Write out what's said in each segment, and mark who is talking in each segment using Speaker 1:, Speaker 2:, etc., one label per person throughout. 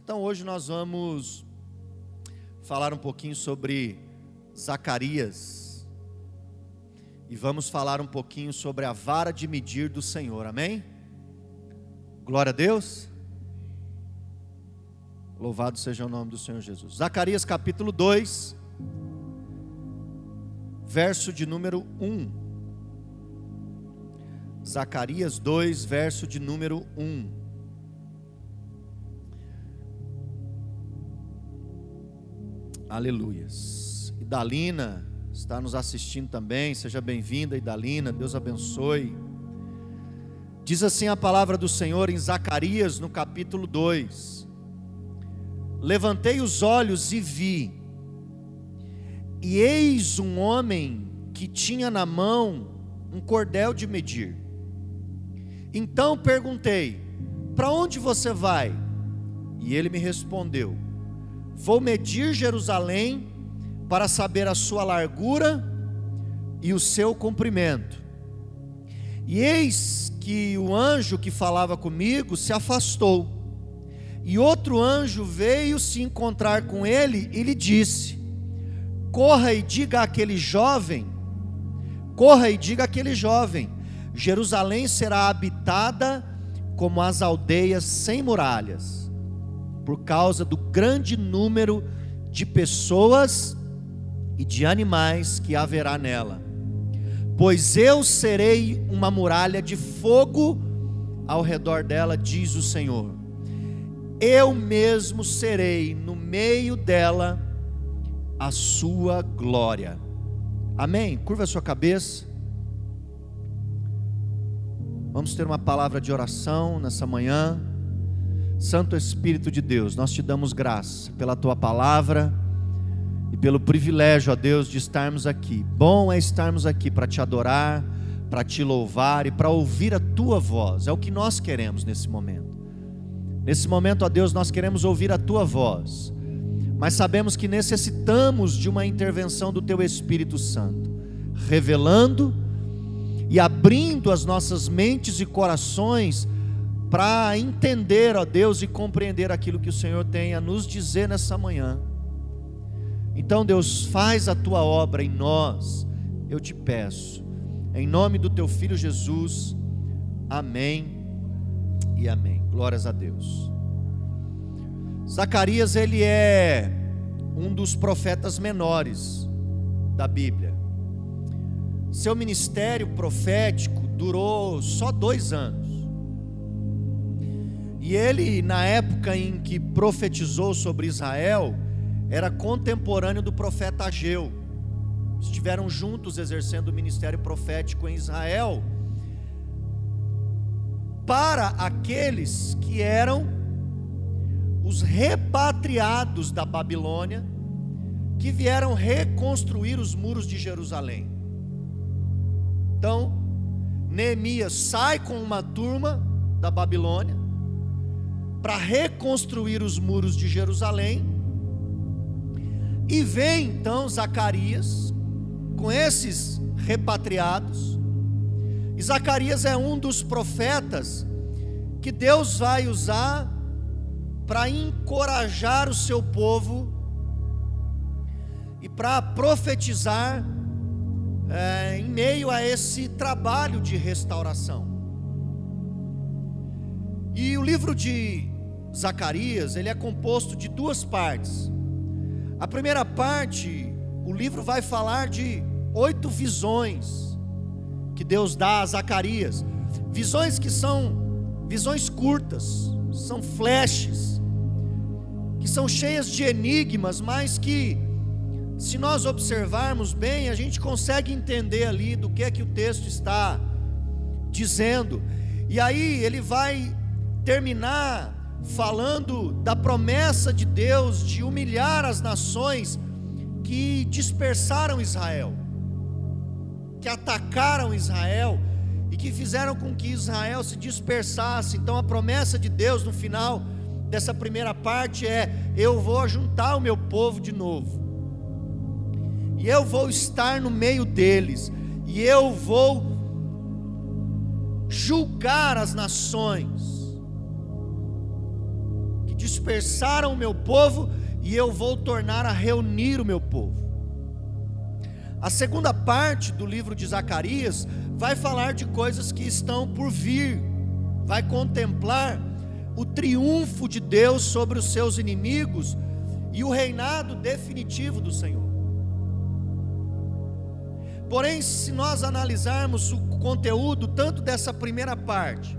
Speaker 1: Então hoje nós vamos falar um pouquinho sobre Zacarias e vamos falar um pouquinho sobre a vara de medir do Senhor, amém? Glória a Deus. Louvado seja o nome do Senhor Jesus. Zacarias capítulo 2, verso de número 1. Zacarias 2, verso de número 1. Aleluias. Idalina está nos assistindo também, seja bem-vinda, Idalina, Deus abençoe. Diz assim a palavra do Senhor em Zacarias, no capítulo 2: Levantei os olhos e vi, e eis um homem que tinha na mão um cordel de medir. Então perguntei: Para onde você vai? E ele me respondeu: Vou medir Jerusalém para saber a sua largura e o seu comprimento. E eis que o anjo que falava comigo se afastou. E outro anjo veio se encontrar com ele e lhe disse: Corra e diga àquele jovem, corra e diga àquele jovem: Jerusalém será habitada como as aldeias sem muralhas por causa do grande número de pessoas e de animais que haverá nela. Pois eu serei uma muralha de fogo ao redor dela, diz o Senhor. Eu mesmo serei no meio dela a sua glória. Amém? Curva a sua cabeça. Vamos ter uma palavra de oração nessa manhã. Santo Espírito de Deus, nós te damos graça pela tua palavra e pelo privilégio, ó Deus, de estarmos aqui. Bom é estarmos aqui para te adorar, para te louvar e para ouvir a tua voz. É o que nós queremos nesse momento. Nesse momento, ó Deus, nós queremos ouvir a tua voz, mas sabemos que necessitamos de uma intervenção do teu Espírito Santo, revelando e abrindo as nossas mentes e corações para entender, ó Deus, e compreender aquilo que o Senhor tem a nos dizer nessa manhã. Então, Deus, faz a tua obra em nós, eu te peço, em nome do teu filho Jesus, amém e amém. Glórias a Deus. Zacarias, ele é um dos profetas menores da Bíblia. Seu ministério profético durou só dois anos. E ele, na época em que profetizou sobre Israel, era contemporâneo do profeta Ageu. Estiveram juntos exercendo o ministério profético em Israel para aqueles que eram os repatriados da Babilônia, que vieram reconstruir os muros de Jerusalém. Então, Neemias sai com uma turma da Babilônia, para reconstruir os muros de Jerusalém. E vem então Zacarias com esses repatriados. E Zacarias é um dos profetas que Deus vai usar para encorajar o seu povo e para profetizar é, em meio a esse trabalho de restauração. E o livro de Zacarias, ele é composto de duas partes. A primeira parte, o livro vai falar de oito visões que Deus dá a Zacarias. Visões que são visões curtas, são flashes, que são cheias de enigmas, mas que se nós observarmos bem, a gente consegue entender ali do que é que o texto está dizendo. E aí ele vai terminar falando da promessa de Deus de humilhar as nações que dispersaram Israel, que atacaram Israel e que fizeram com que Israel se dispersasse. Então a promessa de Deus no final dessa primeira parte é: eu vou juntar o meu povo de novo. E eu vou estar no meio deles, e eu vou julgar as nações dispersaram o meu povo e eu vou tornar a reunir o meu povo. A segunda parte do livro de Zacarias vai falar de coisas que estão por vir, vai contemplar o triunfo de Deus sobre os seus inimigos e o reinado definitivo do Senhor. Porém, se nós analisarmos o conteúdo tanto dessa primeira parte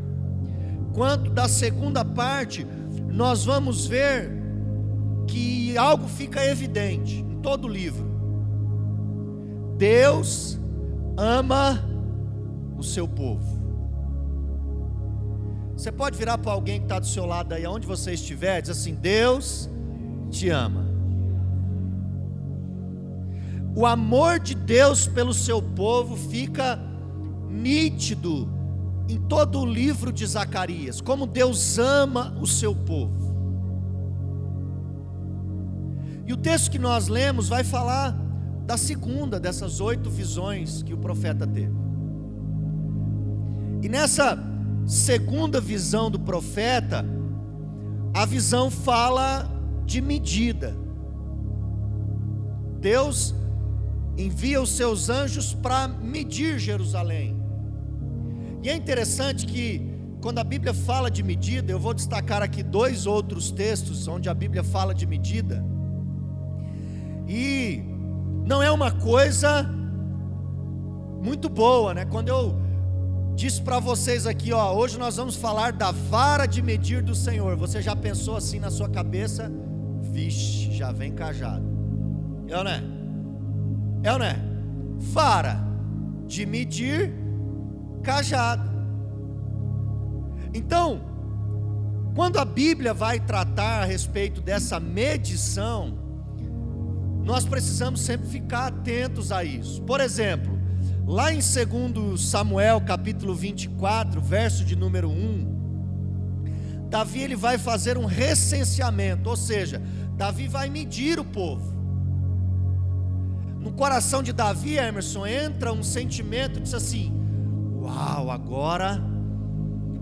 Speaker 1: quanto da segunda parte, nós vamos ver que algo fica evidente em todo o livro. Deus ama o seu povo. Você pode virar para alguém que está do seu lado aí, aonde você estiver, diz assim: Deus te ama. O amor de Deus pelo seu povo fica nítido em todo o livro de Zacarias, como Deus ama o seu povo. E o texto que nós lemos vai falar da segunda dessas oito visões que o profeta teve. E nessa segunda visão do profeta, a visão fala de medida. Deus envia os seus anjos para medir Jerusalém. E é interessante que, quando a Bíblia fala de medida, eu vou destacar aqui dois outros textos onde a Bíblia fala de medida. E não é uma coisa muito boa, né? Quando eu disse para vocês aqui, ó, hoje nós vamos falar da vara de medir do Senhor. Você já pensou assim na sua cabeça? Vixe, já vem cajado. É ou não é? É ou não é? Vara de medir cajado. Então, quando a Bíblia vai tratar a respeito dessa medição, nós precisamos sempre ficar atentos a isso. Por exemplo, lá em 2 Samuel, capítulo 24, verso de número 1, Davi ele vai fazer um recenseamento, ou seja, Davi vai medir o povo. No coração de Davi, Emerson, entra um sentimento, diz assim: Uau, agora,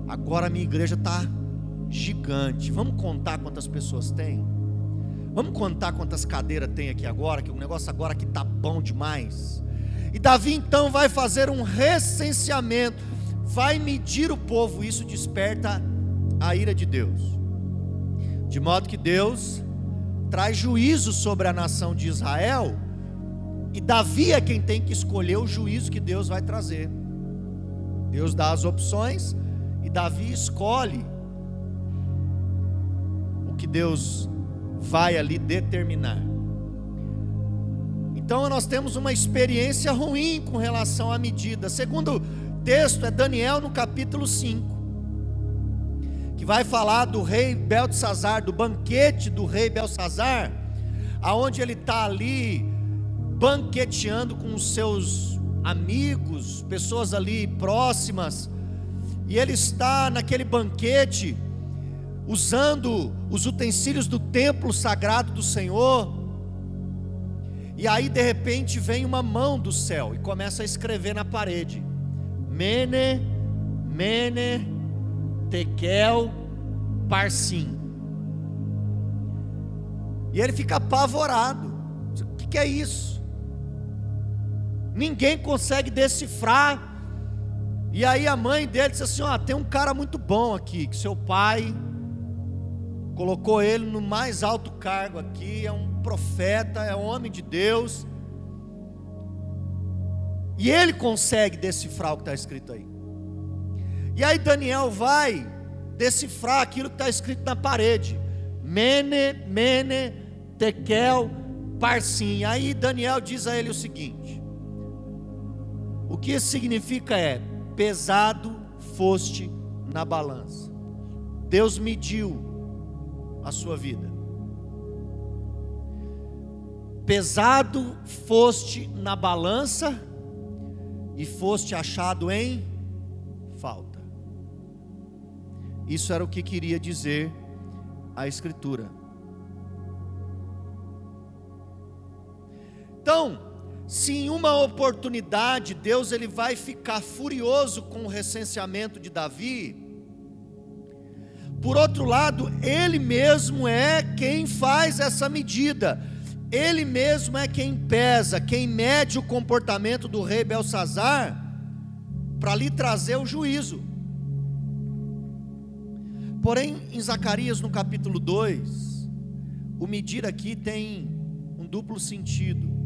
Speaker 1: agora minha igreja está gigante. Vamos contar quantas pessoas tem? Vamos contar quantas cadeiras tem aqui agora, que o negócio agora aqui está bom demais. E Davi então vai fazer um recenseamento, vai medir o povo, isso desperta a ira de Deus. De modo que Deus traz juízo sobre a nação de Israel, e Davi é quem tem que escolher o juízo que Deus vai trazer. Deus dá as opções e Davi escolhe o que Deus vai ali determinar. Então nós temos uma experiência ruim com relação à medida. Segundo texto é Daniel no capítulo 5, que vai falar do rei Belsazar, do banquete do rei Belsazar, aonde ele está ali banqueteando com os seus amigos, pessoas ali próximas, e ele está naquele banquete usando os utensílios do templo sagrado do Senhor. E aí de repente vem uma mão do céu e começa a escrever na parede: Mene, Mene, Tekel, Parsim. E ele fica apavorado. O que, que é isso? Ninguém consegue decifrar. E aí a mãe dele disse assim: ó, tem um cara muito bom aqui, que seu pai colocou ele no mais alto cargo aqui, é um profeta, é um homem de Deus. E ele consegue decifrar o que está escrito aí. E aí Daniel vai decifrar aquilo que está escrito na parede. Mene, Mene, Tekel, Parsim. Aí Daniel diz a ele o seguinte: O que isso significa é: pesado foste na balança. Deus mediu a sua vida. Pesado foste na balança e foste achado em falta. Isso era o que queria dizer a Escritura. Então, se em uma oportunidade Deus ele vai ficar furioso com o recenseamento de Davi, Por outro lado, ele mesmo é quem faz essa medida. Ele mesmo é quem pesa, quem mede o comportamento do rei Belsazar para lhe trazer o juízo. Porém, em Zacarias no capítulo 2, o medir aqui tem um duplo sentido.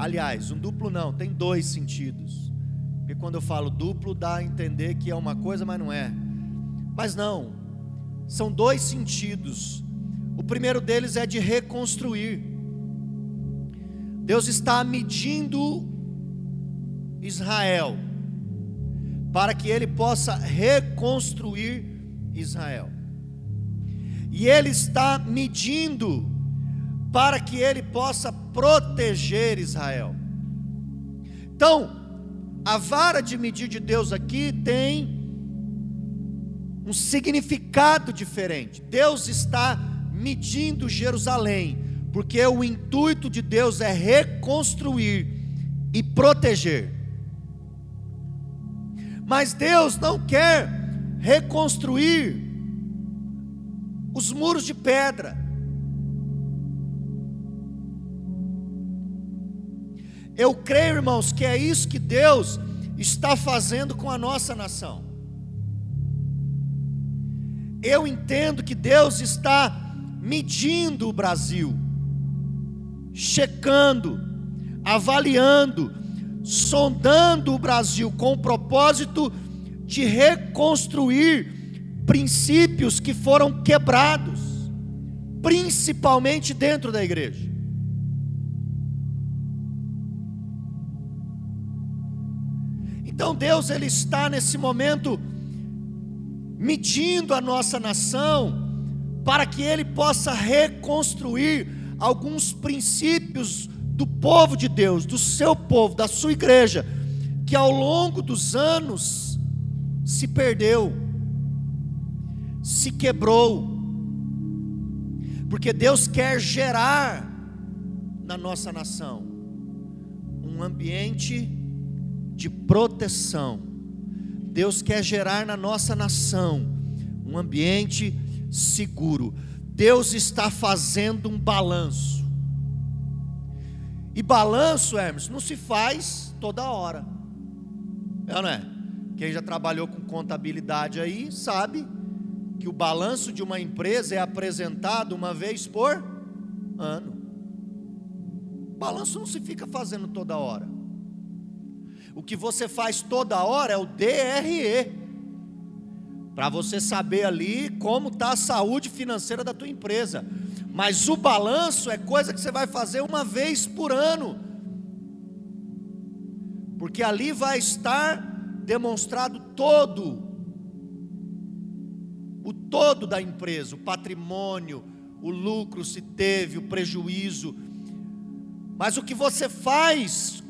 Speaker 1: Aliás, um duplo não, tem dois sentidos. Porque quando eu falo duplo, dá a entender que é uma coisa, mas não é. Mas não, são dois sentidos. O primeiro deles é de reconstruir. Deus está medindo Israel para que ele possa reconstruir Israel. E ele está medindo para que ele possa proteger Israel. Então, a vara de medir de Deus aqui tem um significado diferente. Deus está medindo Jerusalém, porque o intuito de Deus é reconstruir e proteger. Mas Deus não quer reconstruir os muros de pedra. Eu creio, irmãos, que é isso que Deus está fazendo com a nossa nação. Eu entendo que Deus está medindo o Brasil, checando, avaliando, sondando o Brasil com o propósito de reconstruir princípios que foram quebrados, principalmente dentro da igreja. Então Deus ele está nesse momento medindo a nossa nação, para que ele possa reconstruir alguns princípios do povo de Deus, do seu povo, da sua igreja, que ao longo dos anos se perdeu, se quebrou, porque Deus quer gerar na nossa nação um ambiente de proteção Deus quer gerar na nossa nação um ambiente seguro. Deus está fazendo um balanço. E balanço, Hermes, não se faz toda hora. É não é? Quem já trabalhou com contabilidade aí sabe que o balanço de uma empresa é apresentado uma vez por ano. Balanço não se fica fazendo toda hora. O que você faz toda hora é o DRE. Para você saber ali como está a saúde financeira da tua empresa. Mas o balanço é coisa que você vai fazer uma vez por ano. Porque ali vai estar demonstrado todo o todo da empresa, o patrimônio, o lucro se teve, o prejuízo. Mas o que você faz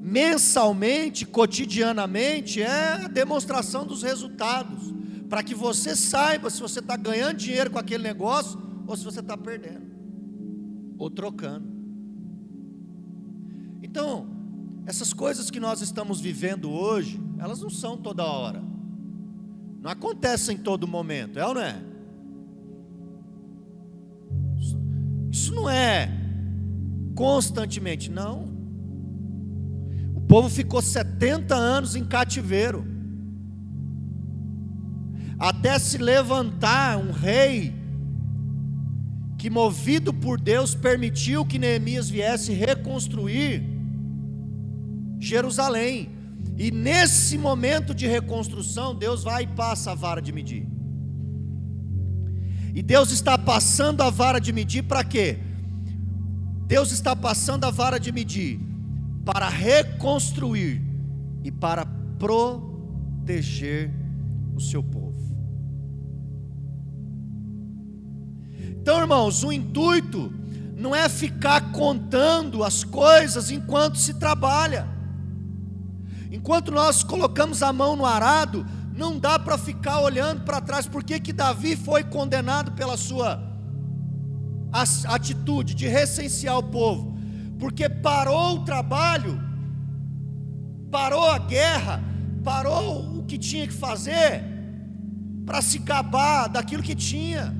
Speaker 1: mensalmente, cotidianamente, é a demonstração dos resultados, para que você saiba se você está ganhando dinheiro com aquele negócio ou se você está perdendo, ou trocando. Então, essas coisas que nós estamos vivendo hoje, elas não são toda hora, não acontecem em todo momento, é ou não é? Isso não é constantemente, não povo ficou 70 anos em cativeiro, até se levantar um rei, que movido por Deus permitiu que Neemias viesse reconstruir Jerusalém. E nesse momento de reconstrução, Deus vai e passa a vara de medir. E Deus está passando a vara de medir para quê? Deus está passando a vara de medir para reconstruir e para proteger o seu povo. Então, irmãos, o intuito não é ficar contando as coisas enquanto se trabalha. Enquanto nós colocamos a mão no arado, não dá para ficar olhando para trás. Por que, que Davi foi condenado pela sua atitude de recensear o povo? Porque parou o trabalho, parou a guerra, parou o que tinha que fazer, para se gabar daquilo que tinha.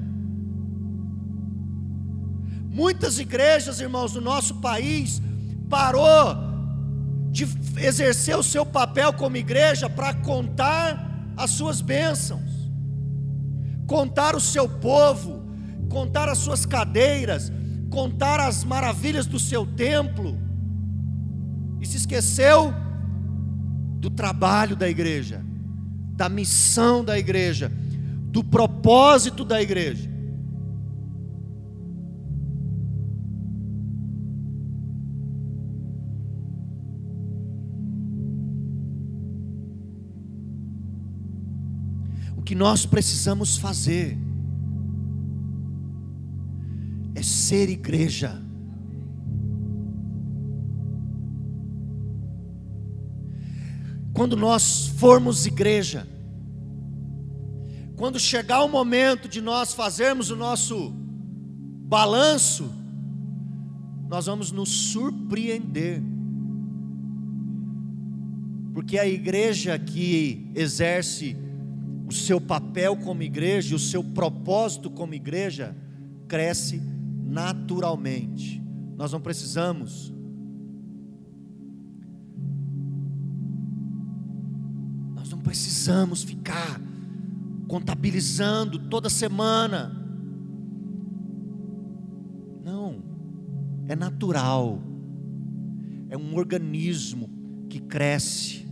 Speaker 1: Muitas igrejas, irmãos, do nosso país parou de exercer o seu papel como igreja para contar as suas bênçãos, contar o seu povo, contar as suas cadeiras, contar as maravilhas do seu templo, e se esqueceu do trabalho da igreja, da missão da igreja, do propósito da igreja. O que nós precisamos fazer ser igreja. Quando nós formos igreja, quando chegar o momento de nós fazermos o nosso balanço, nós vamos nos surpreender. Porque a igreja que exerce o seu papel como igreja, o seu propósito como igreja, cresce naturalmente. Nós não precisamos Nós não precisamos ficar contabilizando toda semana. Não, é natural, é um organismo que cresce,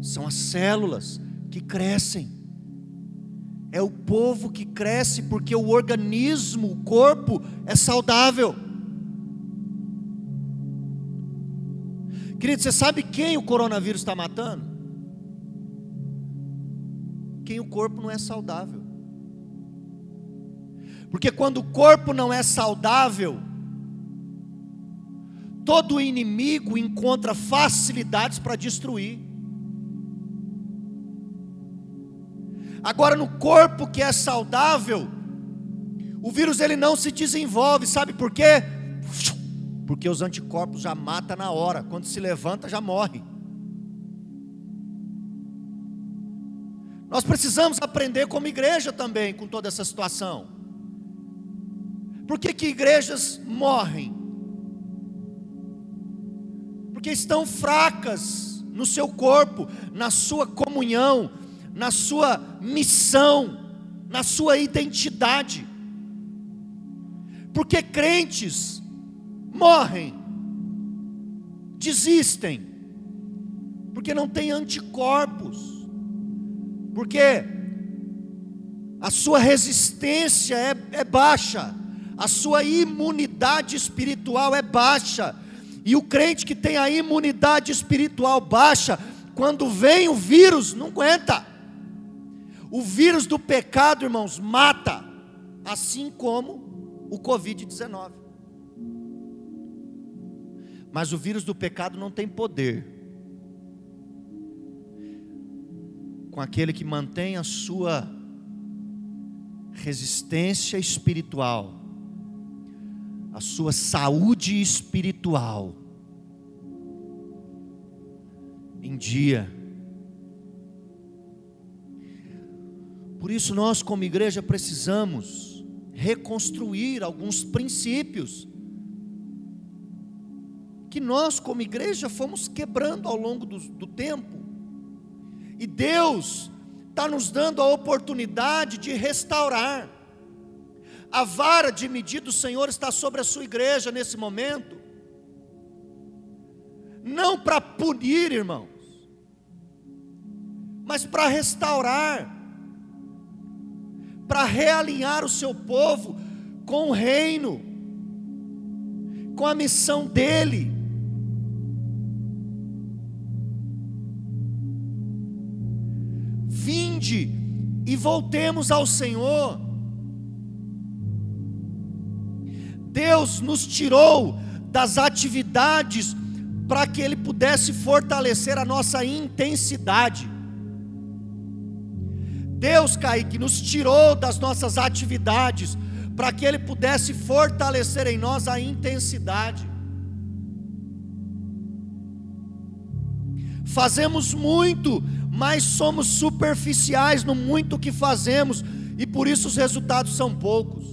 Speaker 1: são as células que crescem, é o povo que cresce porque o organismo, o corpo é saudável. Querido, você sabe quem o coronavírus está matando? quem o corpo não é saudável. Porque quando o corpo não é saudável, todo inimigo encontra facilidades para destruir. Agora no corpo que é saudável, o vírus ele não se desenvolve, sabe por quê? Porque os anticorpos já mata na hora, quando se levanta já morre. Nós precisamos aprender como igreja também com toda essa situação. Por que, que igrejas morrem? Porque estão fracas no seu corpo, na sua comunhão, na sua missão, na sua identidade. Porque crentes morrem, desistem, porque não têm anticorpos porque a sua resistência é, é baixa, a sua imunidade espiritual é baixa, e o crente que tem a imunidade espiritual baixa, quando vem o vírus, não aguenta. O vírus do pecado, irmãos, mata, assim como o Covid-19. Mas o vírus do pecado não tem poder com aquele que mantém a sua resistência espiritual, a sua saúde espiritual em dia. Por isso, nós, como igreja, precisamos reconstruir alguns princípios que nós, como igreja, fomos quebrando ao longo do, do tempo. E Deus está nos dando a oportunidade de restaurar. A vara de medir do Senhor está sobre a sua igreja nesse momento. Não para punir, irmãos, mas para restaurar, para realinhar o seu povo com o reino, com a missão dele. vinde e voltemos ao Senhor. Deus nos tirou das atividades para que Ele pudesse fortalecer a nossa intensidade. Deus, Kaique, nos tirou das nossas atividades para que Ele pudesse fortalecer em nós a intensidade. Fazemos muito, mais somos superficiais no muito que fazemos e por isso os resultados são poucos.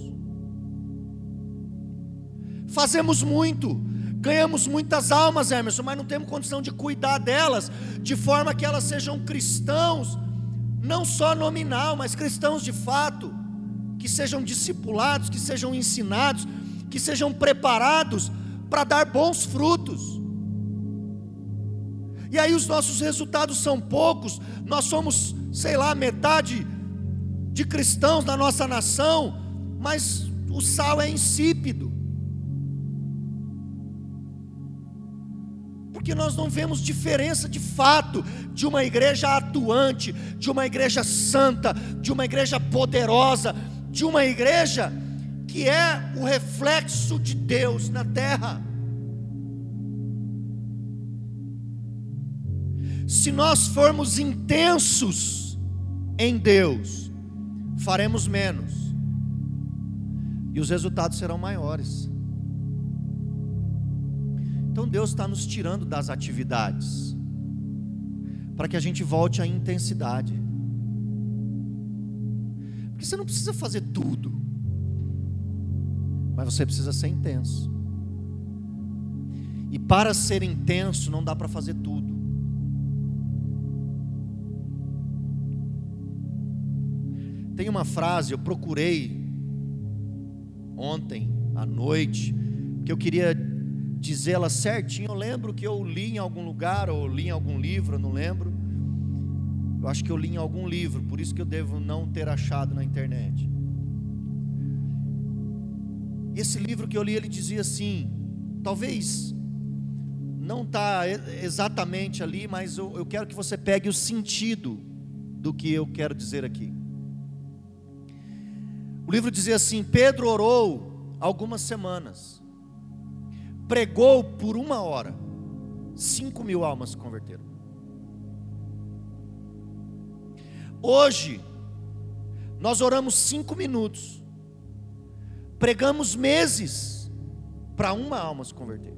Speaker 1: Fazemos muito, ganhamos muitas almas, Emerson, mas não temos condição de cuidar delas de forma que elas sejam cristãos, não só nominal, mas cristãos de fato, que sejam discipulados, que sejam ensinados, que sejam preparados para dar bons frutos. E aí os nossos resultados são poucos, nós somos, sei lá, metade de cristãos na nossa nação, mas o sal é insípido. Porque nós não vemos diferença de fato de uma igreja atuante, de uma igreja santa, de uma igreja poderosa, de uma igreja que é o reflexo de Deus na terra. Se nós formos intensos em Deus, faremos menos, e os resultados serão maiores. Então Deus está nos tirando das atividades, para que a gente volte à intensidade. Porque você não precisa fazer tudo, mas você precisa ser intenso. E para ser intenso, não dá para fazer tudo. Tem uma frase, eu procurei ontem à noite, que eu queria dizê-la certinho. Eu lembro que eu li em algum lugar, ou li em algum livro, eu não lembro. Eu acho que eu li em algum livro, por isso que eu devo não ter achado na internet. Esse livro que eu li, ele dizia assim: talvez não está exatamente ali, mas eu, eu quero que você pegue o sentido do que eu quero dizer aqui. O livro dizia assim: Pedro orou algumas semanas, pregou por uma hora, cinco mil almas se converteram. Hoje, nós oramos cinco minutos, pregamos meses para uma alma se converter.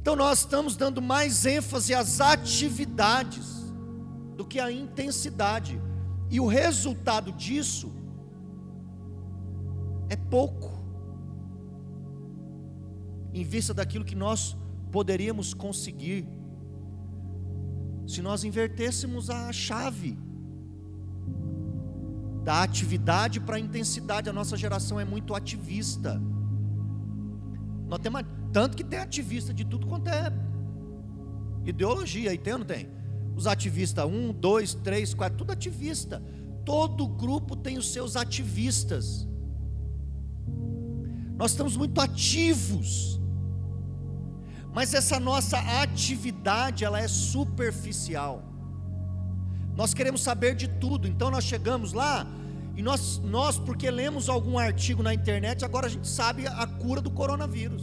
Speaker 1: Então nós estamos dando mais ênfase às atividades do que à intensidade. E o resultado disso é pouco, em vista daquilo que nós poderíamos conseguir, se nós invertêssemos a chave da atividade para a intensidade. A nossa geração é muito ativista. Nós temos, tanto que tem ativista de tudo quanto é ideologia, aí tem ou não tem? Os ativistas, um, dois, três, quatro, tudo ativista. Todo grupo tem os seus ativistas. Nós estamos muito ativos. Mas essa nossa atividade, ela é superficial. Nós queremos saber de tudo. Então nós chegamos lá e nós, nós porque lemos algum artigo na internet, agora a gente sabe a cura do coronavírus.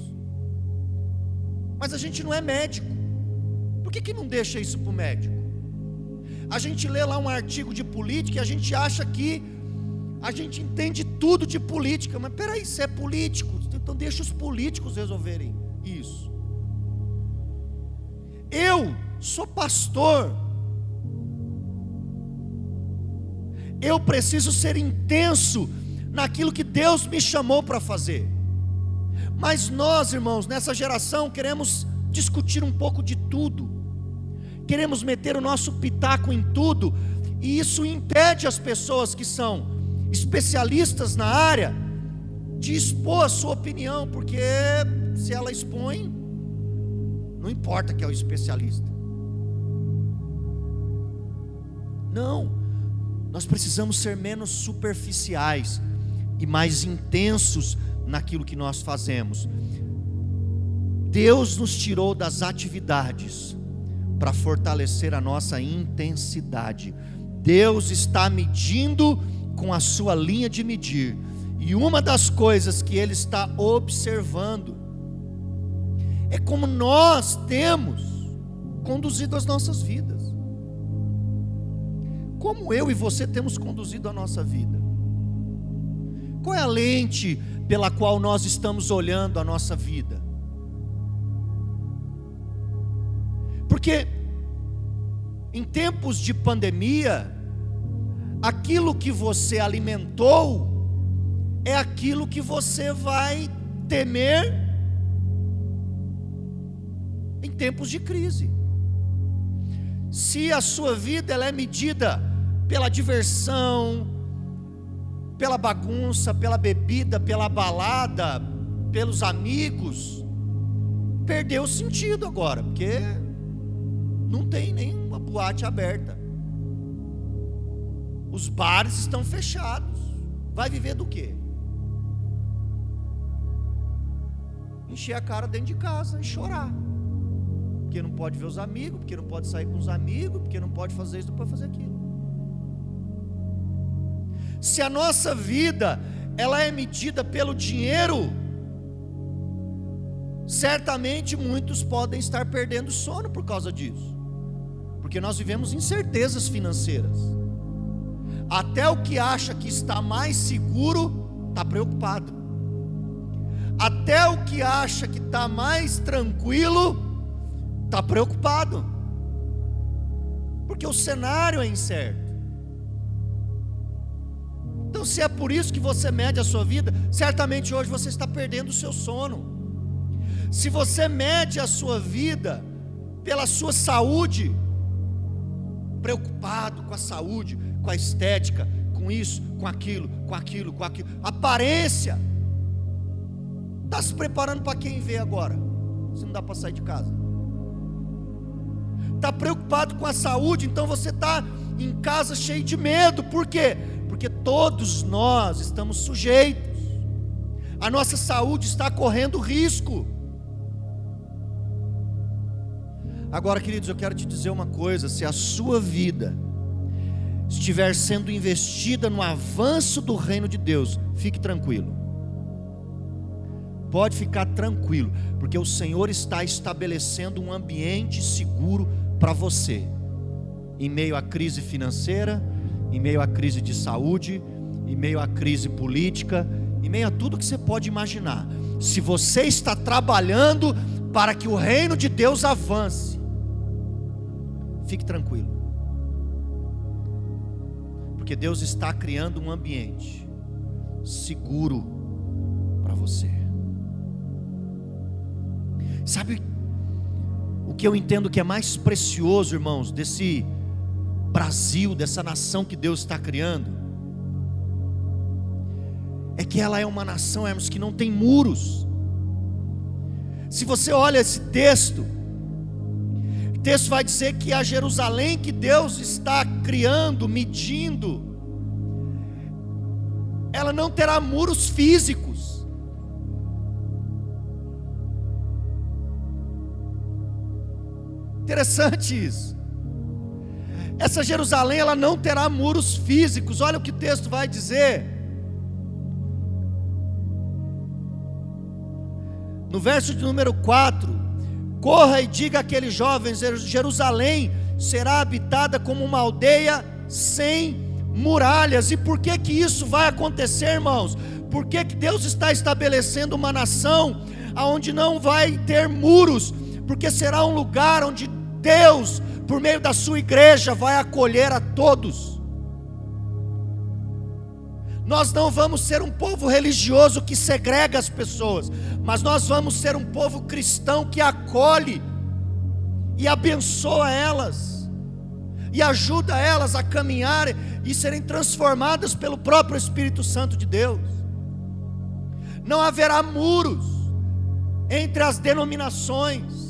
Speaker 1: Mas a gente não é médico. Por que, que não deixa isso para o médico? A gente lê lá um artigo de política e a gente acha que a gente entende tudo de política, mas peraí, você é político, então deixa os políticos resolverem isso. Eu sou pastor, eu preciso ser intenso naquilo que Deus me chamou para fazer. Mas nós, irmãos, nessa geração queremos discutir um pouco de tudo queremos meter o nosso pitaco em tudo, e isso impede as pessoas que são especialistas na área de expor a sua opinião, porque se ela expõe, não importa que é o especialista. Não, nós precisamos ser menos superficiais e mais intensos naquilo que nós fazemos. Deus nos tirou das atividades para fortalecer a nossa intensidade. Deus está medindo com a sua linha de medir, e uma das coisas que Ele está observando é como nós temos conduzido as nossas vidas. Como eu e você temos conduzido a nossa vida? Qual é a lente pela qual nós estamos olhando a nossa vida? Porque em tempos de pandemia, aquilo que você alimentou é aquilo que você vai temer em tempos de crise. Se a sua vida ela é medida pela diversão, pela bagunça, pela bebida, pela balada, pelos amigos, perdeu o sentido agora, porque não tem nenhuma boate aberta. Os bares estão fechados. Vai viver do quê? Encher a cara dentro de casa e chorar. Porque não pode ver os amigos, porque não pode sair com os amigos, porque não pode fazer isso, não pode fazer aquilo. Se a nossa vida ela é medida pelo dinheiro, certamente muitos podem estar perdendo sono por causa disso. Porque nós vivemos incertezas financeiras. Até o que acha que está mais seguro está preocupado. Até o que acha que está mais tranquilo está preocupado. Porque o cenário é incerto. Então, se é por isso que você mede a sua vida, certamente hoje você está perdendo o seu sono. Se você mede a sua vida pela sua saúde, preocupado com a saúde, com a estética, com isso, com aquilo, com aquilo, com aquilo, aparência, está se preparando para quem vê agora, se não dá para sair de casa. Está preocupado com a saúde, então você está em casa cheio de medo, por quê? porque todos nós estamos sujeitos, a nossa saúde está correndo risco. Agora, queridos, eu quero te dizer uma coisa: se a sua vida estiver sendo investida no avanço do reino de Deus, fique tranquilo. Pode ficar tranquilo, porque o Senhor está estabelecendo um ambiente seguro para você, em meio à crise financeira, em meio à crise de saúde, em meio à crise política, em meio a tudo que você pode imaginar. Se você está trabalhando para que o reino de Deus avance, fique tranquilo, porque Deus está criando um ambiente seguro para você. Sabe o que eu entendo que é mais precioso, irmãos, desse Brasil, dessa nação que Deus está criando, é que ela é uma nação, hermanos, que não tem muros. Se você olha esse texto, o texto vai dizer que a Jerusalém que Deus está criando, medindo, ela não terá muros físicos. Interessante isso. Essa Jerusalém ela não terá muros físicos. Olha o que o texto vai dizer. No verso de número 4: Corra e diga àqueles jovens: Jerusalém será habitada como uma aldeia sem muralhas. E por que que isso vai acontecer, irmãos? Por que, que Deus está estabelecendo uma nação onde não vai ter muros? Porque será um lugar onde Deus por meio da sua igreja, vai acolher a todos. Nós não vamos ser um povo religioso que segrega as pessoas, mas nós vamos ser um povo cristão que acolhe e abençoa elas, e ajuda elas a caminhar e serem transformadas pelo próprio Espírito Santo de Deus. Não haverá muros entre as denominações,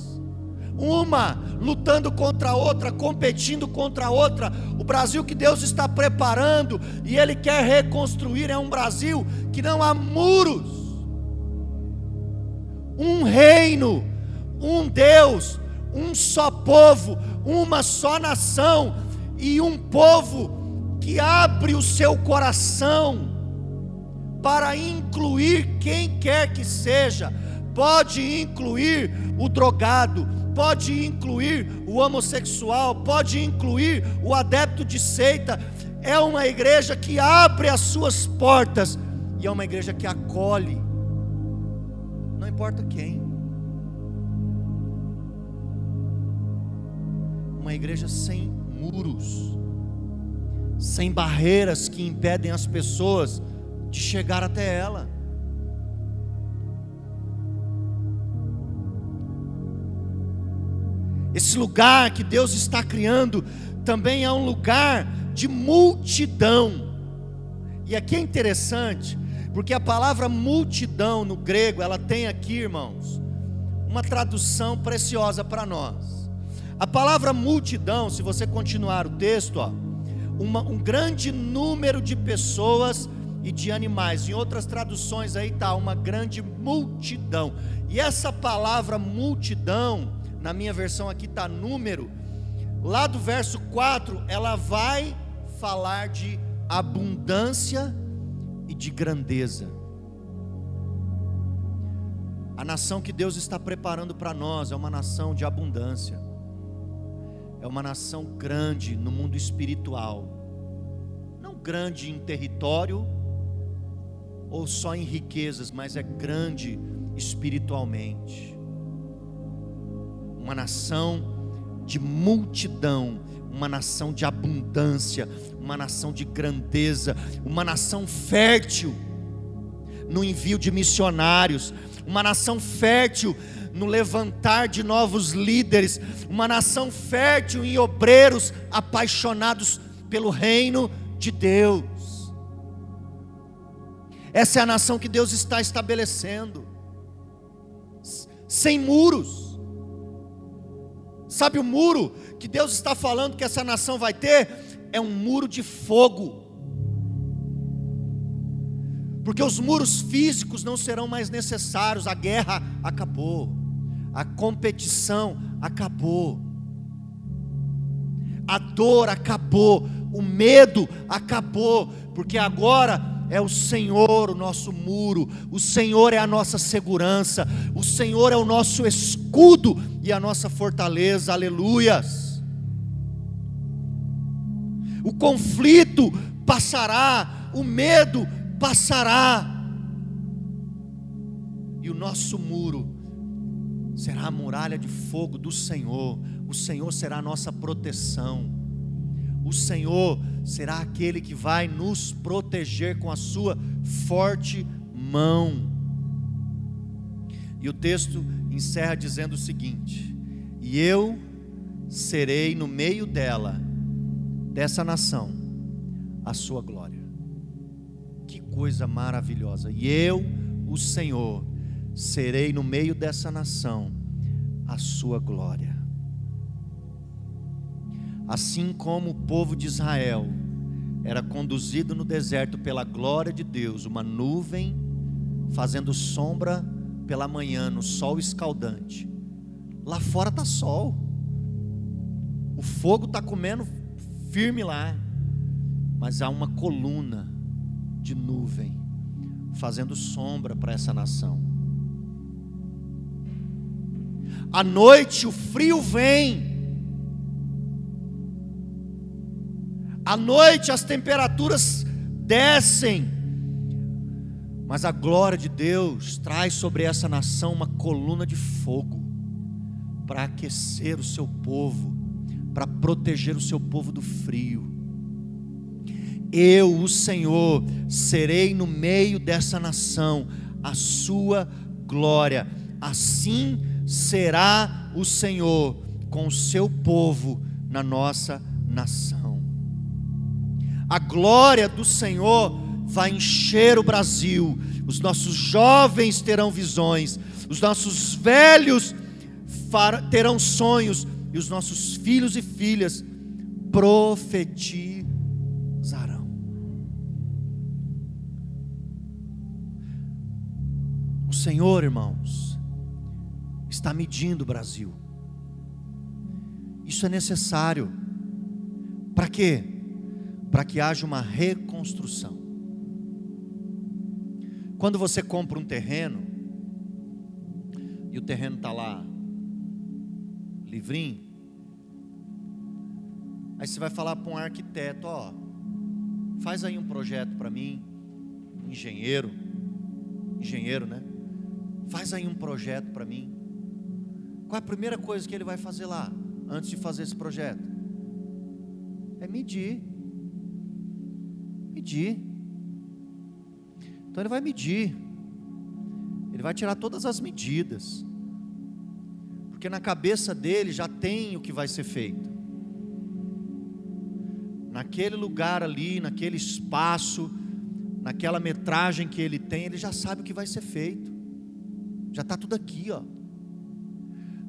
Speaker 1: uma lutando contra a outra, competindo contra a outra. O Brasil que Deus está preparando e Ele quer reconstruir é um Brasil que não há muros. Um reino, um Deus, um só povo, uma só nação e um povo que abre o seu coração para incluir quem quer que seja. Pode incluir o drogado, pode incluir o homossexual, pode incluir o adepto de seita. É uma igreja que abre as suas portas e é uma igreja que acolhe, não importa quem. Uma igreja sem muros, sem barreiras que impedem as pessoas de chegar até ela. Esse lugar que Deus está criando também é um lugar de multidão. E aqui é interessante, porque a palavra multidão no grego, ela tem aqui, irmãos, uma tradução preciosa para nós. A palavra multidão, se você continuar o texto, ó, uma, um grande número de pessoas e de animais. Em outras traduções aí está uma grande multidão. E essa palavra multidão, na minha versão aqui está número, lá do verso 4, ela vai falar de abundância e de grandeza. A nação que Deus está preparando para nós é uma nação de abundância, é uma nação grande no mundo espiritual, não grande em território ou só em riquezas, mas é grande espiritualmente. Uma nação de multidão, uma nação de abundância, uma nação de grandeza, uma nação fértil no envio de missionários, uma nação fértil no levantar de novos líderes, uma nação fértil em obreiros apaixonados pelo reino de Deus. Essa é a nação que Deus está estabelecendo, sem muros. Sabe o muro que Deus está falando que essa nação vai ter? É um muro de fogo. Porque os muros físicos não serão mais necessários, a guerra acabou, a competição acabou, a dor acabou, o medo acabou, porque agora é o Senhor o nosso muro, o Senhor é a nossa segurança, o Senhor é o nosso escudo e a nossa fortaleza, aleluias. O conflito passará, o medo passará, e o nosso muro será a muralha de fogo do Senhor, o Senhor será a nossa proteção, o Senhor será aquele que vai nos proteger com a sua forte mão. E o texto encerra dizendo o seguinte: E eu serei no meio dela, dessa nação, a sua glória coisa maravilhosa. E eu, o Senhor, serei no meio dessa nação a sua glória. Assim como o povo de Israel era conduzido no deserto pela glória de Deus, uma nuvem fazendo sombra pela manhã no sol escaldante. Lá fora está sol. O fogo está comendo firme lá. Mas há uma coluna de nuvem, fazendo sombra para essa nação. À noite o frio vem. À noite as temperaturas descem. Mas a glória de Deus traz sobre essa nação uma coluna de fogo para aquecer o seu povo, para proteger o seu povo do frio. Eu, o Senhor, serei no meio dessa nação a sua glória. Assim será o Senhor com o seu povo na nossa nação. A glória do Senhor vai encher o Brasil. Os nossos jovens terão visões, os nossos velhos terão sonhos e os nossos filhos e filhas profetizarão Senhor, irmãos, está medindo o Brasil. Isso é necessário. Para quê? Para que haja uma reconstrução. Quando você compra um terreno, e o terreno está lá, livrinho, aí você vai falar para um arquiteto: ó, faz aí um projeto para mim, engenheiro, engenheiro, né? Faz aí um projeto para mim. Qual é a primeira coisa que ele vai fazer lá, antes de fazer esse projeto? É medir. Medir. Então ele vai medir. Ele vai tirar todas as medidas. Porque na cabeça dele já tem o que vai ser feito. Naquele lugar ali, naquele espaço, naquela metragem que ele tem, ele já sabe o que vai ser feito. Já está tudo aqui, ó.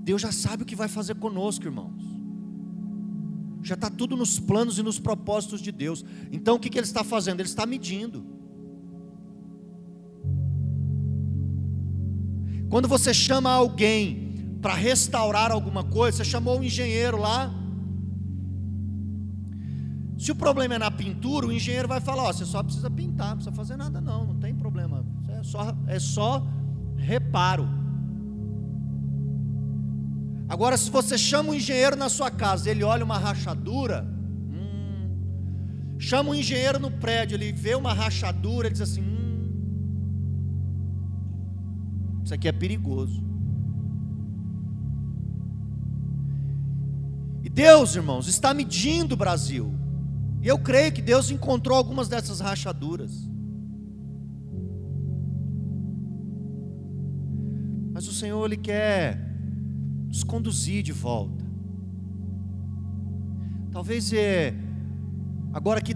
Speaker 1: Deus já sabe o que vai fazer conosco, irmãos. Já está tudo nos planos e nos propósitos de Deus. Então o que, que Ele está fazendo? Ele está medindo. Quando você chama alguém para restaurar alguma coisa, você chamou um engenheiro lá. Se o problema é na pintura, o engenheiro vai falar: ó, você só precisa pintar, não precisa fazer nada, não, não tem problema. É só, é só reparo. Agora, se você chama um engenheiro na sua casa, ele olha uma rachadura, hum, chama um engenheiro no prédio, ele vê uma rachadura, ele diz assim: hum, isso aqui é perigoso. E Deus, irmãos, está medindo o Brasil. E eu creio que Deus encontrou algumas dessas rachaduras. Mas o Senhor, Ele quer nos conduzir de volta. Talvez é, agora aqui,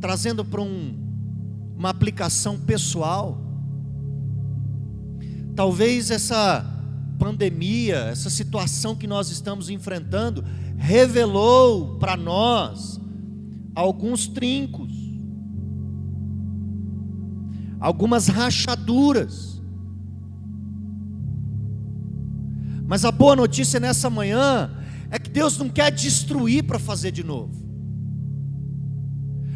Speaker 1: trazendo para um, uma aplicação pessoal, talvez essa pandemia, essa situação que nós estamos enfrentando, revelou para nós alguns trincos, algumas rachaduras, Mas a boa notícia nessa manhã é que Deus não quer destruir para fazer de novo.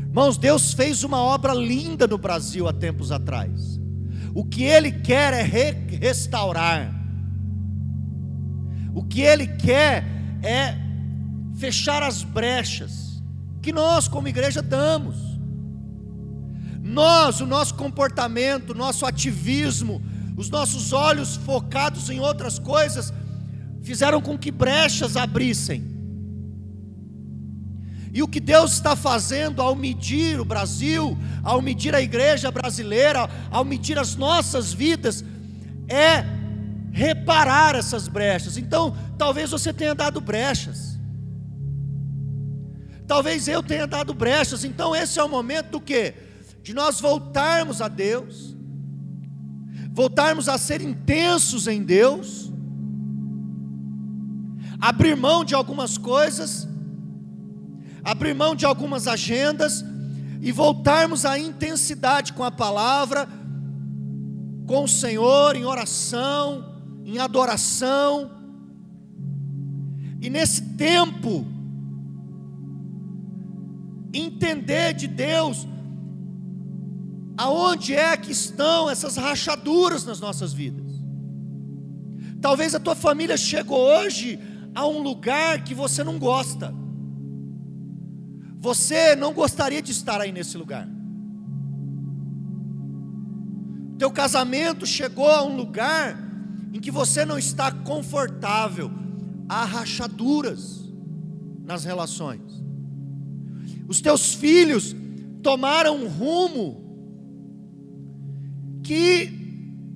Speaker 1: Irmãos, Deus fez uma obra linda no Brasil há tempos atrás. O que Ele quer é re restaurar. O que Ele quer é fechar as brechas que nós, como igreja, damos. Nós, o nosso comportamento, o nosso ativismo, os nossos olhos focados em outras coisas, fizeram com que brechas abrissem. E o que Deus está fazendo ao medir o Brasil, ao medir a igreja brasileira, ao medir as nossas vidas, é reparar essas brechas. Então, talvez você tenha dado brechas. Talvez eu tenha dado brechas. Então, esse é o momento do que? De nós voltarmos a Deus, voltarmos a ser intensos em Deus abrir mão de algumas coisas, abrir mão de algumas agendas e voltarmos à intensidade com a palavra, com o Senhor, em oração, em adoração. E nesse tempo, entender de Deus aonde é que estão essas rachaduras nas nossas vidas. Talvez a tua família chegou hoje a um lugar que você não gosta. Você não gostaria de estar aí nesse lugar. Teu casamento chegou a um lugar em que você não está confortável. Há rachaduras nas relações. Os teus filhos tomaram um rumo que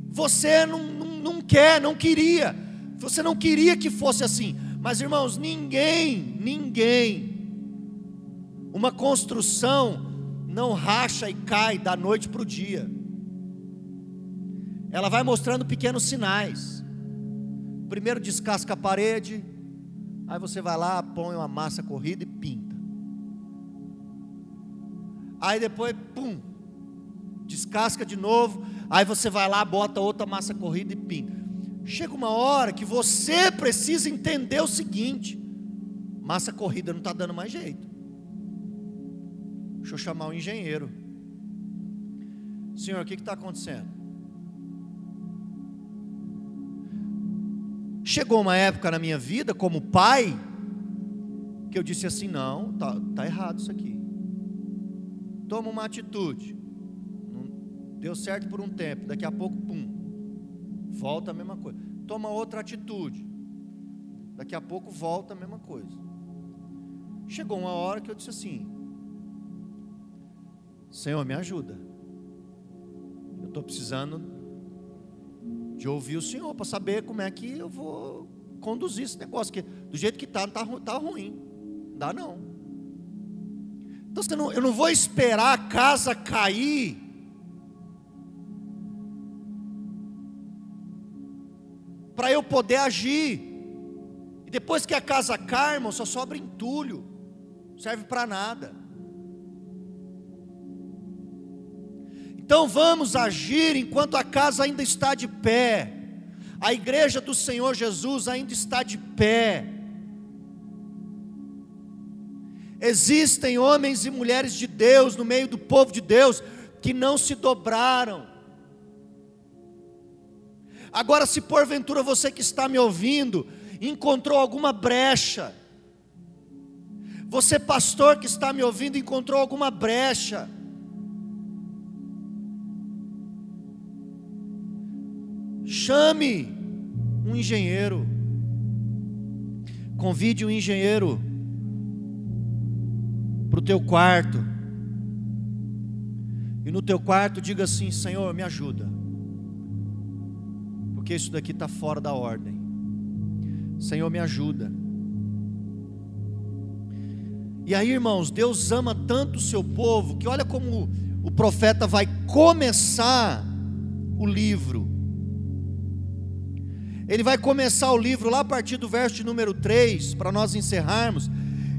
Speaker 1: você não, não, não quer, não queria. Você não queria que fosse assim. Mas irmãos, ninguém, ninguém, uma construção não racha e cai da noite para o dia. Ela vai mostrando pequenos sinais. Primeiro descasca a parede, aí você vai lá, põe uma massa corrida e pinta. Aí depois, pum, descasca de novo, aí você vai lá, bota outra massa corrida e pinta. Chega uma hora que você precisa entender o seguinte: massa corrida não está dando mais jeito. Deixa eu chamar o engenheiro. Senhor, o que está acontecendo? Chegou uma época na minha vida, como pai, que eu disse assim: não, tá, tá errado isso aqui. Toma uma atitude. Deu certo por um tempo, daqui a pouco, pum, volta a mesma coisa. Toma outra atitude. Daqui a pouco volta a mesma coisa. Chegou uma hora que eu disse assim: Senhor, me ajuda. Eu estou precisando de ouvir o Senhor para saber como é que eu vou conduzir esse negócio. Que do jeito que está, está tá ruim. Não dá não. Então eu não vou esperar a casa cair. Para eu poder agir. E depois que a casa cai, irmão, só sobra entulho. Serve para nada. Então vamos agir enquanto a casa ainda está de pé. A igreja do Senhor Jesus ainda está de pé. Existem homens e mulheres de Deus no meio do povo de Deus que não se dobraram. Agora, se porventura você que está me ouvindo encontrou alguma brecha, você, pastor que está me ouvindo, encontrou alguma brecha, chame um engenheiro, convide um engenheiro para o teu quarto. E no teu quarto diga assim: Senhor, me ajuda. Porque isso daqui está fora da ordem. Senhor, me ajuda. E aí, irmãos, Deus ama tanto o seu povo que olha como o profeta vai começar o livro. Ele vai começar o livro lá a partir do verso de número 3, para nós encerrarmos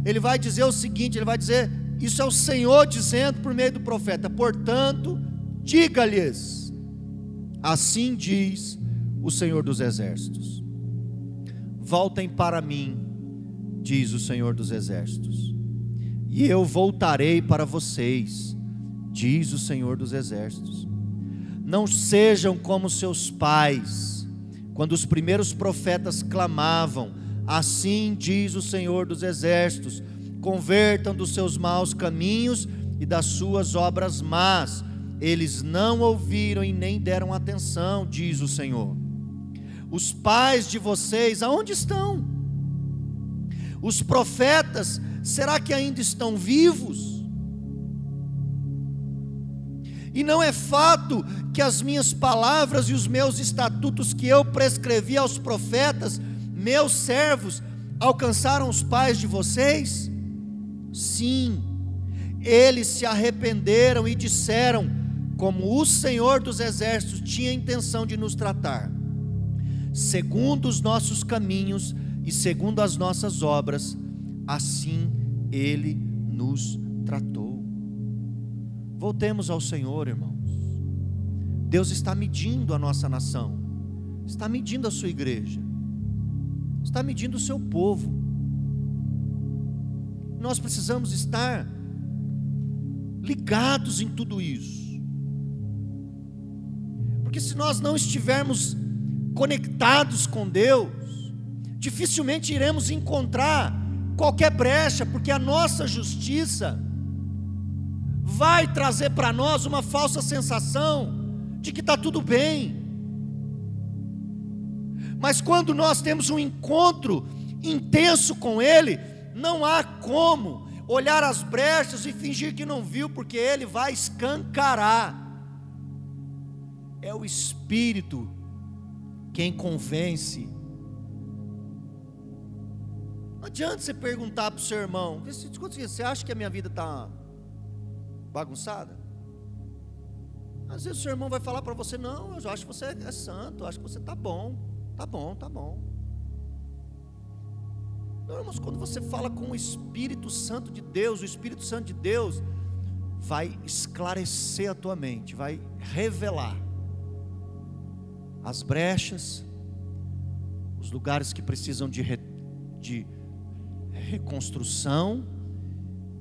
Speaker 1: ele vai dizer o seguinte: ele vai dizer, isso é o Senhor dizendo por meio do profeta, portanto, diga-lhes, assim diz o Senhor dos Exércitos: voltem para mim, diz o Senhor dos Exércitos, e eu voltarei para vocês, diz o Senhor dos Exércitos. Não sejam como seus pais, quando os primeiros profetas clamavam, Assim diz o Senhor dos Exércitos: convertam dos seus maus caminhos e das suas obras más. Eles não ouviram e nem deram atenção, diz o Senhor. Os pais de vocês, aonde estão? Os profetas, será que ainda estão vivos? E não é fato que as minhas palavras e os meus estatutos que eu prescrevi aos profetas meus servos alcançaram os pais de vocês? Sim, eles se arrependeram e disseram, como o Senhor dos Exércitos tinha intenção de nos tratar, segundo os nossos caminhos e segundo as nossas obras, assim Ele nos tratou. Voltemos ao Senhor, irmãos. Deus está medindo a nossa nação, está medindo a sua igreja está medindo o seu povo. Nós precisamos estar ligados em tudo isso. Porque se nós não estivermos conectados com Deus, dificilmente iremos encontrar qualquer brecha, porque a nossa justiça vai trazer para nós uma falsa sensação de que está tudo bem. Mas quando nós temos um encontro intenso com Ele, não há como olhar as brechas e fingir que não viu, porque Ele vai escancarar. É o Espírito quem convence. Não adianta você perguntar para o seu irmão: você acha que a minha vida está bagunçada? Às vezes o seu irmão vai falar para você: Não, eu acho que você é santo, eu acho que você está bom. Tá bom, tá bom. Não, irmãos, quando você fala com o Espírito Santo de Deus, o Espírito Santo de Deus vai esclarecer a tua mente, vai revelar as brechas, os lugares que precisam de, re, de reconstrução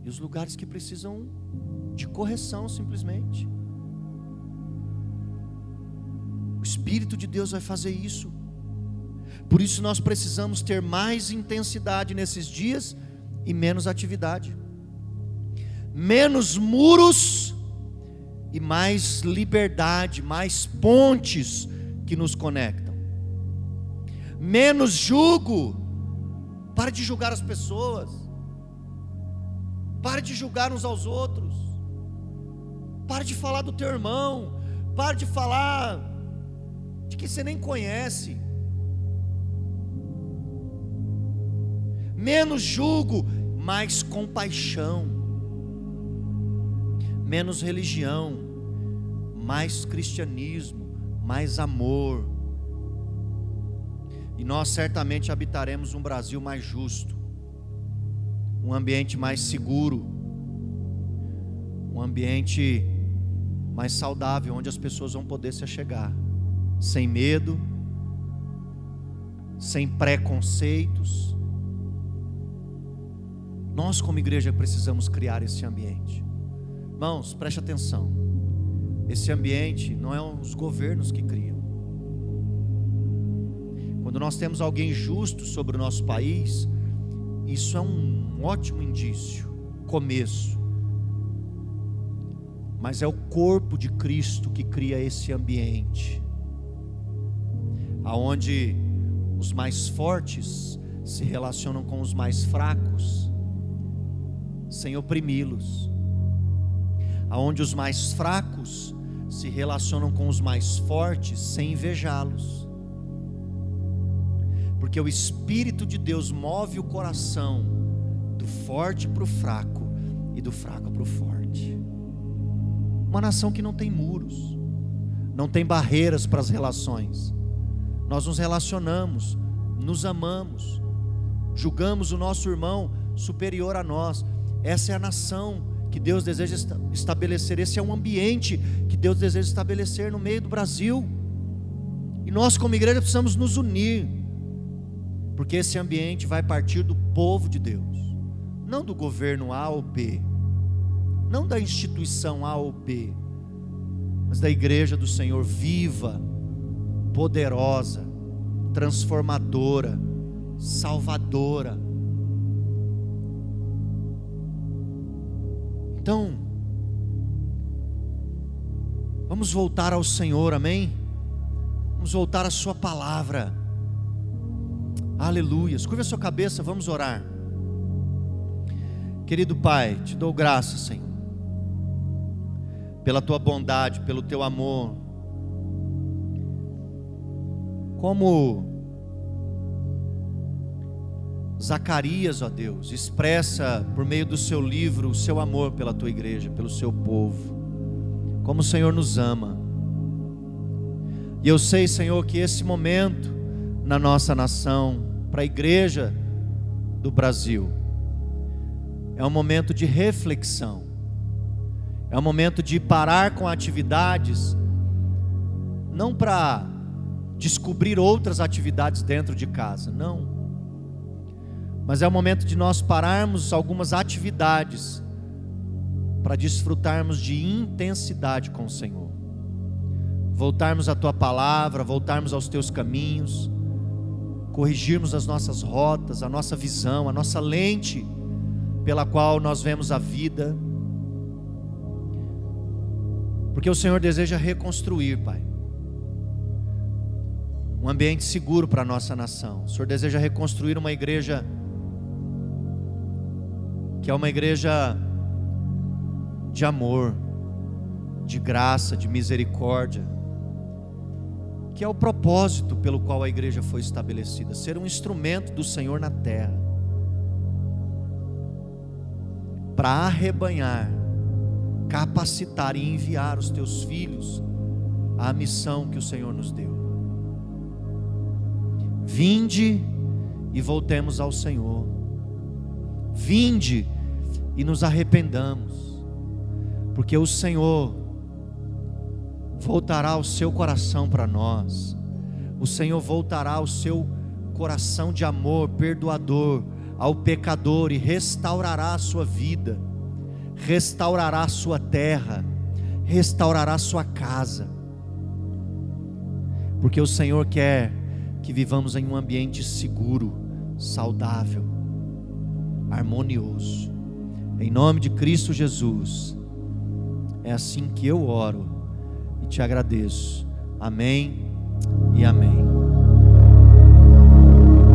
Speaker 1: e os lugares que precisam de correção simplesmente. O Espírito de Deus vai fazer isso. Por isso nós precisamos ter mais intensidade nesses dias e menos atividade. Menos muros e mais liberdade, mais pontes que nos conectam. Menos julgo. Pare de julgar as pessoas. Pare de julgar uns aos outros. Pare de falar do teu irmão. Pare de falar de que você nem conhece. Menos julgo, mais compaixão. Menos religião, mais cristianismo, mais amor. E nós certamente habitaremos um Brasil mais justo, um ambiente mais seguro, um ambiente mais saudável, onde as pessoas vão poder se achegar, sem medo, sem preconceitos. Nós, como igreja, precisamos criar esse ambiente. Irmãos, preste atenção. Esse ambiente não é os governos que criam. Quando nós temos alguém justo sobre o nosso país, isso é um ótimo indício, começo. Mas é o corpo de Cristo que cria esse ambiente, aonde os mais fortes se relacionam com os mais fracos, sem oprimi-los, aonde os mais fracos se relacionam com os mais fortes sem invejá-los. Porque o Espírito de Deus move o coração do forte para o fraco e do fraco para o forte. Uma nação que não tem muros, não tem barreiras para as relações. Nós nos relacionamos, nos amamos, julgamos o nosso irmão superior a nós. Essa é a nação que Deus deseja estabelecer. Esse é um ambiente Deus deseja estabelecer no meio do Brasil. E nós, como igreja, precisamos nos unir, porque esse ambiente vai partir do povo de Deus, não do governo A ou B, não da instituição A ou B, mas da igreja do Senhor viva, poderosa, transformadora, salvadora Então, vamos voltar ao Senhor, amém? Vamos voltar à Sua palavra. Aleluia. Curva a sua cabeça, vamos orar. Querido Pai, te dou graça, Senhor, pela tua bondade, pelo teu amor. Como Zacarias, ó Deus, expressa por meio do seu livro o seu amor pela tua igreja, pelo seu povo, como o Senhor nos ama. E eu sei, Senhor, que esse momento na nossa nação, para a igreja do Brasil, é um momento de reflexão, é um momento de parar com atividades, não para descobrir outras atividades dentro de casa, não mas é o momento de nós pararmos algumas atividades para desfrutarmos de intensidade com o Senhor. Voltarmos à tua palavra, voltarmos aos teus caminhos, corrigirmos as nossas rotas, a nossa visão, a nossa lente pela qual nós vemos a vida. Porque o Senhor deseja reconstruir, Pai, um ambiente seguro para a nossa nação. O Senhor deseja reconstruir uma igreja que é uma igreja de amor, de graça, de misericórdia, que é o propósito pelo qual a igreja foi estabelecida ser um instrumento do Senhor na terra para arrebanhar, capacitar e enviar os teus filhos à missão que o Senhor nos deu. Vinde e voltemos ao Senhor Vinde e nos arrependamos, porque o Senhor voltará o seu coração para nós, o Senhor voltará o seu coração de amor perdoador ao pecador e restaurará a sua vida, restaurará a sua terra, restaurará a sua casa, porque o Senhor quer que vivamos em um ambiente seguro, saudável, harmonioso. Em nome de Cristo Jesus. É assim que eu oro e te agradeço. Amém e amém.